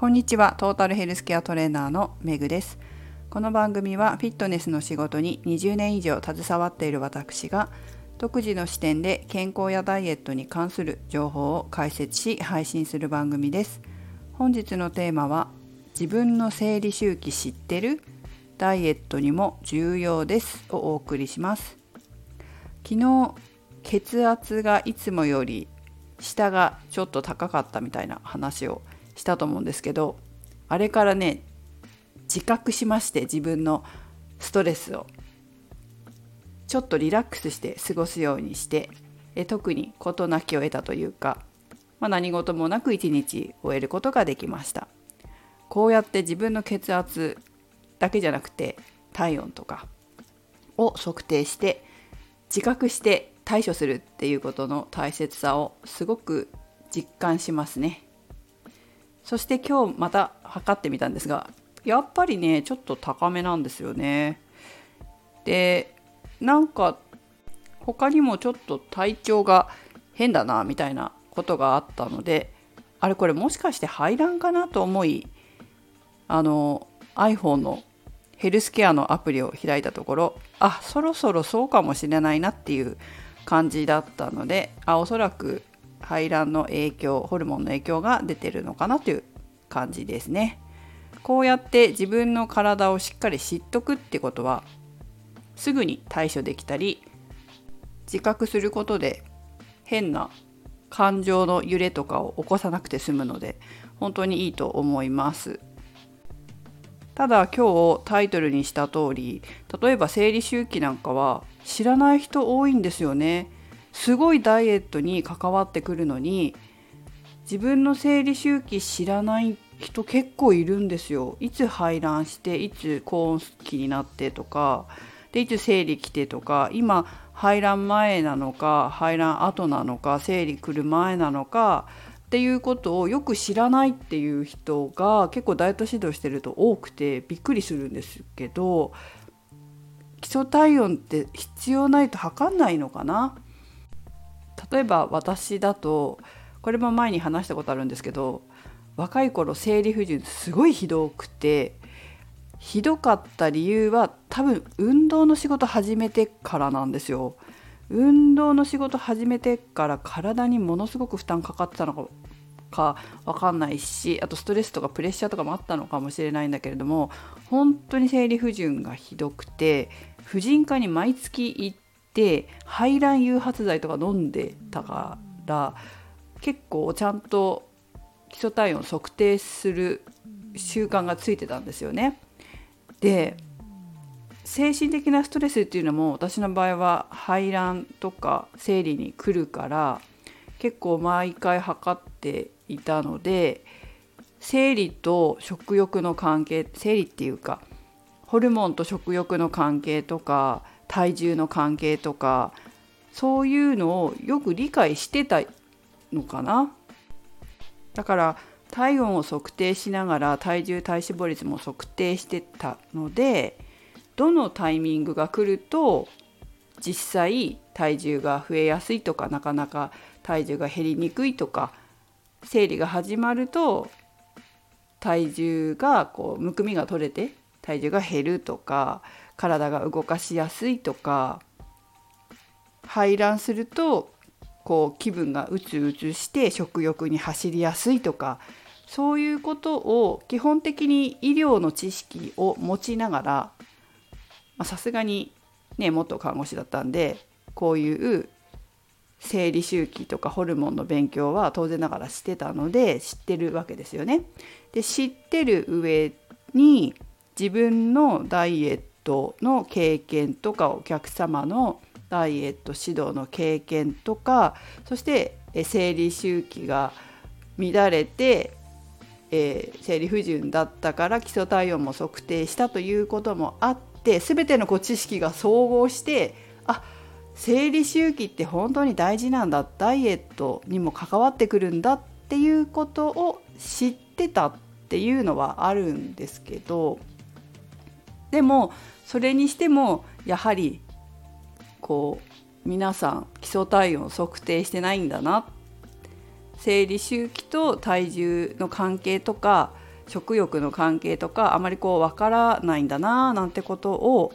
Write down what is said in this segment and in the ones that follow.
こんにちは。トータルヘルスケアトレーナーのめぐです。この番組はフィットネスの仕事に20年以上携わっている私が独自の視点で健康やダイエットに関する情報を解説し配信する番組です。本日のテーマは自分の生理周期知ってる？ダイエットにも重要です。をお送りします。昨日血圧がいつもより下がちょっと高かったみたいな話をしたと思うんですけどあれからね自覚しまして自分のストレスを。ちょっとリラックスして過ごすようにしてえ特に事なきを得たというか、まあ、何事もなく一日終えることができました。こうやって自分の血圧だけじゃなくて体温とかを測定して自覚して対処するっていうことの大切さをすごく実感しますね。そして今日また測ってみたんですがやっぱりねちょっと高めなんですよね。でなんか他にもちょっと体調が変だなみたいなことがあったのであれこれもしかして排卵かなと思いあの iPhone のヘルスケアのアプリを開いたところあそろそろそうかもしれないなっていう感じだったのであおそらく排卵の影響ホルモンの影響が出てるのかなという感じですね。こうやって自分の体をしっかり知っとくってことはすぐに対処できたり自覚することで変な感情の揺れとかを起こさなくて済むので本当にいいと思います。ただ今日タイトルにした通り例えば生理周期なんかは知らない人多いんですよね。すごいダイエットに関わってくるのに自分の生理周期知らない人結構いるんですよ。いつ排卵していつ高温期になってとかでいつ生理来てとか今排卵前なのか排卵後なのか生理来る前なのかっていうことをよく知らないっていう人が結構ダイエット指導してると多くてびっくりするんですけど基礎体温って必要ないと測んないのかな？例えば私だとこれも前に話したことあるんですけど若い頃生理不順すごいひどくてひどかった理由は多分運動の仕事始めてからなんですよ。運動の仕事始めてから体にものすごく負担かかってたのか分かんないしあとストレスとかプレッシャーとかもあったのかもしれないんだけれども本当に生理不順がひどくて婦人科に毎月行って排卵誘発剤とか飲んでたから結構ちゃんと基礎体温測定する習慣がついてたんですよね。で精神的なストレスっていうのも私の場合は排卵とか生理に来るから結構毎回測っていたので生理と食欲の関係生理っていうかホルモンと食欲の関係とか体重の関係とかそういうのをよく理解してたのかな。だから体温を測定しながら体重体脂肪率も測定してたのでどのタイミングが来ると実際体重が増えやすいとかなかなか体重が減りにくいとか生理が始まると体重がこうむくみが取れて体重が減るとか体が動かしやすいとか排卵するとこう気分がうつうつして食欲に走りやすいとかそういうことを基本的に医療の知識を持ちながらさすがにね元看護師だったんでこういう生理周期とかホルモンの勉強は当然ながらしてたので知ってるわけですよね。で知ってる上に自分のダイエットの経験とかお客様のダイエット指導の経験とかそして生理周期が乱れてえー、生理不順だったから基礎体温も測定したということもあって全てのこう知識が総合してあ生理周期って本当に大事なんだ。ダイエットにも関わってくるんだっていうことを知ってたっていうのはあるんですけどでもそれにしてもやはりこう皆さん基礎体温を測定してないんだな生理周期と体重の関係とか食欲の関係とかあまりこうわからないんだななんてことを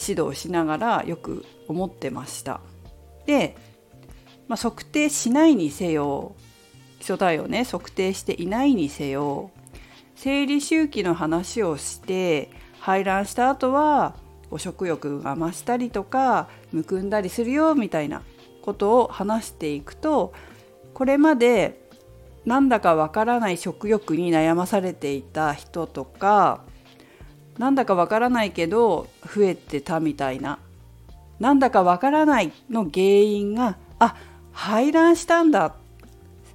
指導しながらよく思ってました。で、まあ、測定しないにせよ基礎体をね測定していないにせよ生理周期の話をして排卵した後は食欲が増したりとかむくんだりするよみたいなことを話していくとこれまでなんだかわからない食欲に悩まされていた人とかなんだかわからないけど増えてたみたいななんだかわからないの原因があ排卵したんだ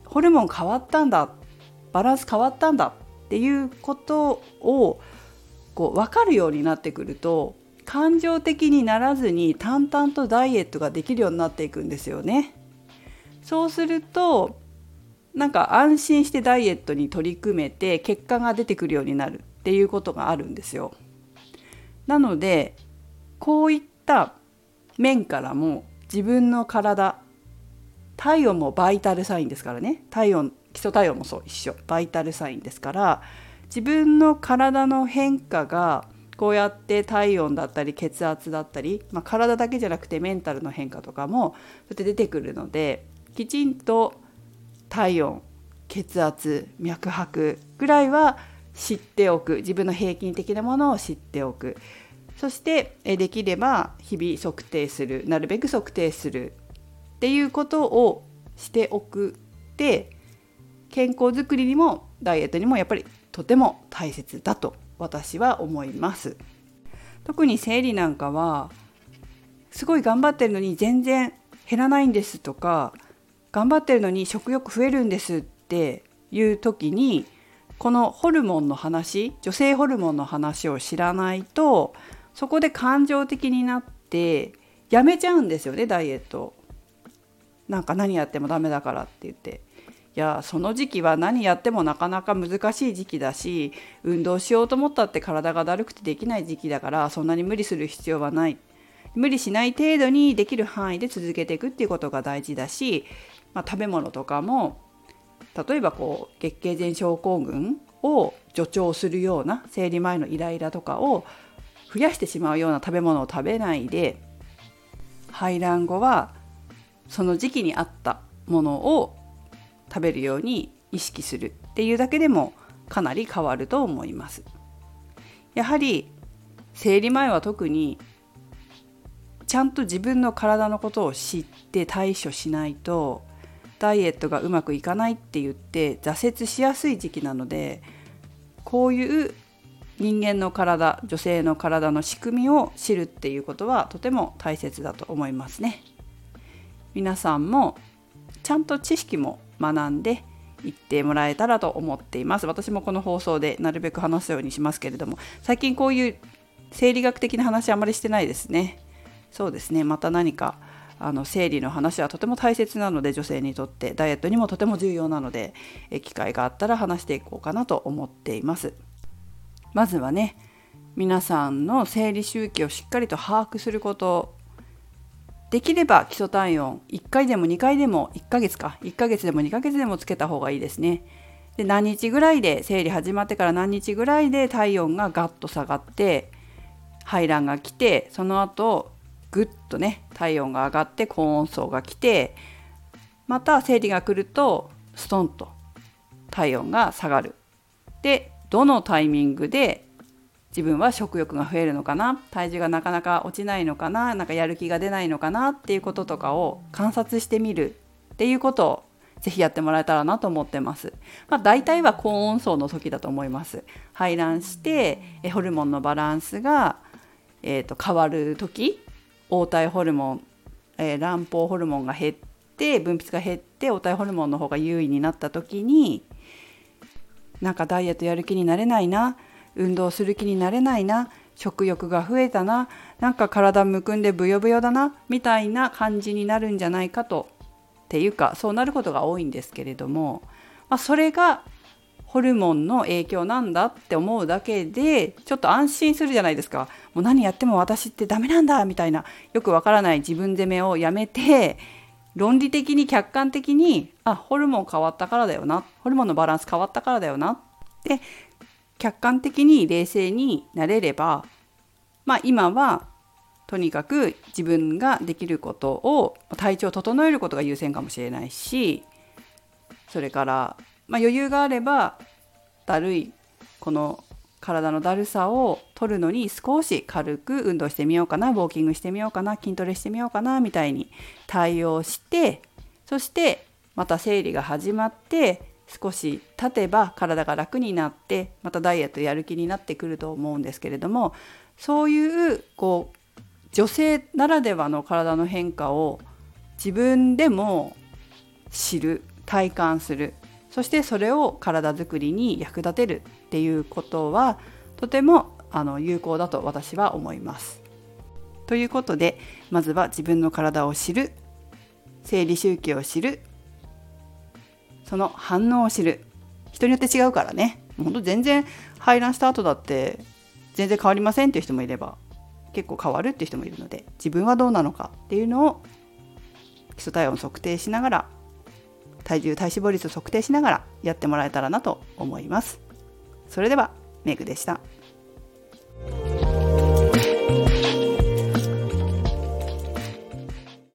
ホルモン変わったんだバランス変わったんだっていうことをこう分かるようになってくると感情的にならずに淡々とダイエットができるようになっていくんですよね。そうするとなんか安心してダイエットに取り組めて結果が出てくるようになるっていうことがあるんですよ。なのでこういった面からも自分の体体温もバイタルサインですからね体温基礎体温もそう一緒バイタルサインですから自分の体の変化がこうやって体温だったり血圧だったり、まあ、体だけじゃなくてメンタルの変化とかもそうやって出てくるのできちんと体温血圧脈拍ぐらいは知っておく。自分の平均的なものを知っておく。そしてできれば日々測定する。なるべく測定する。っていうことをしておく。で健康づくりにもダイエットにもやっぱりとても大切だと私は思います特に生理なんかはすごい頑張ってるのに全然減らないんですとか頑張ってるのに食欲増えるんですっていう時にこのホルモンの話女性ホルモンの話を知らないとそこで感情的になってやめちゃうんですよねダイエット。なんか何やってもダメだからって言っていやその時期は何やってもなかなか難しい時期だし運動しようと思ったって体がだるくてできない時期だからそんなに無理する必要はない。無理しない程度にできる範囲で続けていくっていうことが大事だしまあ、食べ物とかも例えばこう月経前症候群を助長するような生理前のイライラとかを増やしてしまうような食べ物を食べないで排卵後はその時期に合ったものを食べるように意識するっていうだけでもかなり変わると思います。やはり生理前は特にちゃんと自分の体のことを知って対処しないとダイエットがうまくいかないって言って挫折しやすい時期なのでこういう人間の体女性の体の仕組みを知るっていうことはとても大切だと思いますね。皆さんもちゃんと知識も学んでいってもらえたらと思っています。私もこの放送でなるべく話すようにしますけれども最近こういう生理学的な話あまりしてないですね。そうですね。また何かあの生理の話はとても大切なので女性にとってダイエットにもとても重要なので機会があったら話していこうかなと思っています。まずはね皆さんの生理周期をしっかりと把握することできれば基礎体温1回でも2回でも1ヶ月か1ヶ月でも2ヶ月でもつけた方がいいですねで何日ぐらいで生理始まってから何日ぐらいで体温がガッと下がって排卵が来てその後ぐっとね体温が上がって高温層が来てまた生理が来るとストンと体温が下がる。でどのタイミングで自分は食欲が増えるのかな体重がなかなか落ちないのかななんかやる気が出ないのかなっていうこととかを観察してみるっていうことをぜひやってもらえたらなと思ってます。まあ、大体は高温層の時だと思います。排卵してホルモンのバランスが、えー、と変わる時黄体ホルモン、えー、卵胞ホルモンが減って分泌が減って黄体ホルモンの方が優位になった時になんかダイエットやる気になれないな運動する気になれないな。食欲が増えたな。なんか体むくんでブヨブヨだな。みたいな感じになるんじゃないかと。っていうかそうなることが多いんですけれども、まあ、それがホルモンの影響なんだって思うだけでちょっと安心するじゃないですか。もう何やっても私ってダメなんだみたいな。よくわからない。自分責めをやめて論理的に客観的にあホルモン変わったからだよな。ホルモンのバランス変わったからだよな。って客観的に冷静になれればまあ今はとにかく自分ができることを体調を整えることが優先かもしれないしそれから、まあ、余裕があればだるいこの体のだるさを取るのに少し軽く運動してみようかなウォーキングしてみようかな筋トレしてみようかなみたいに対応してそしてまた生理が始まって少し経てば体が楽になってまたダイエットやる気になってくると思うんですけれどもそういうこう女性ならではの体の変化を自分でも知る体感するそしてそれを体づくりに役立てるっていうことはとてもあの有効だと私は思います。ということでまずは自分の体を知る生理周期を知るその反応を知る人によって違うからねほんと全然排卵した後だって全然変わりませんっていう人もいれば結構変わるっていう人もいるので自分はどうなのかっていうのを基礎体温測定しながら体重体脂肪率を測定しながらやってもらえたらなと思います。それではメグでした。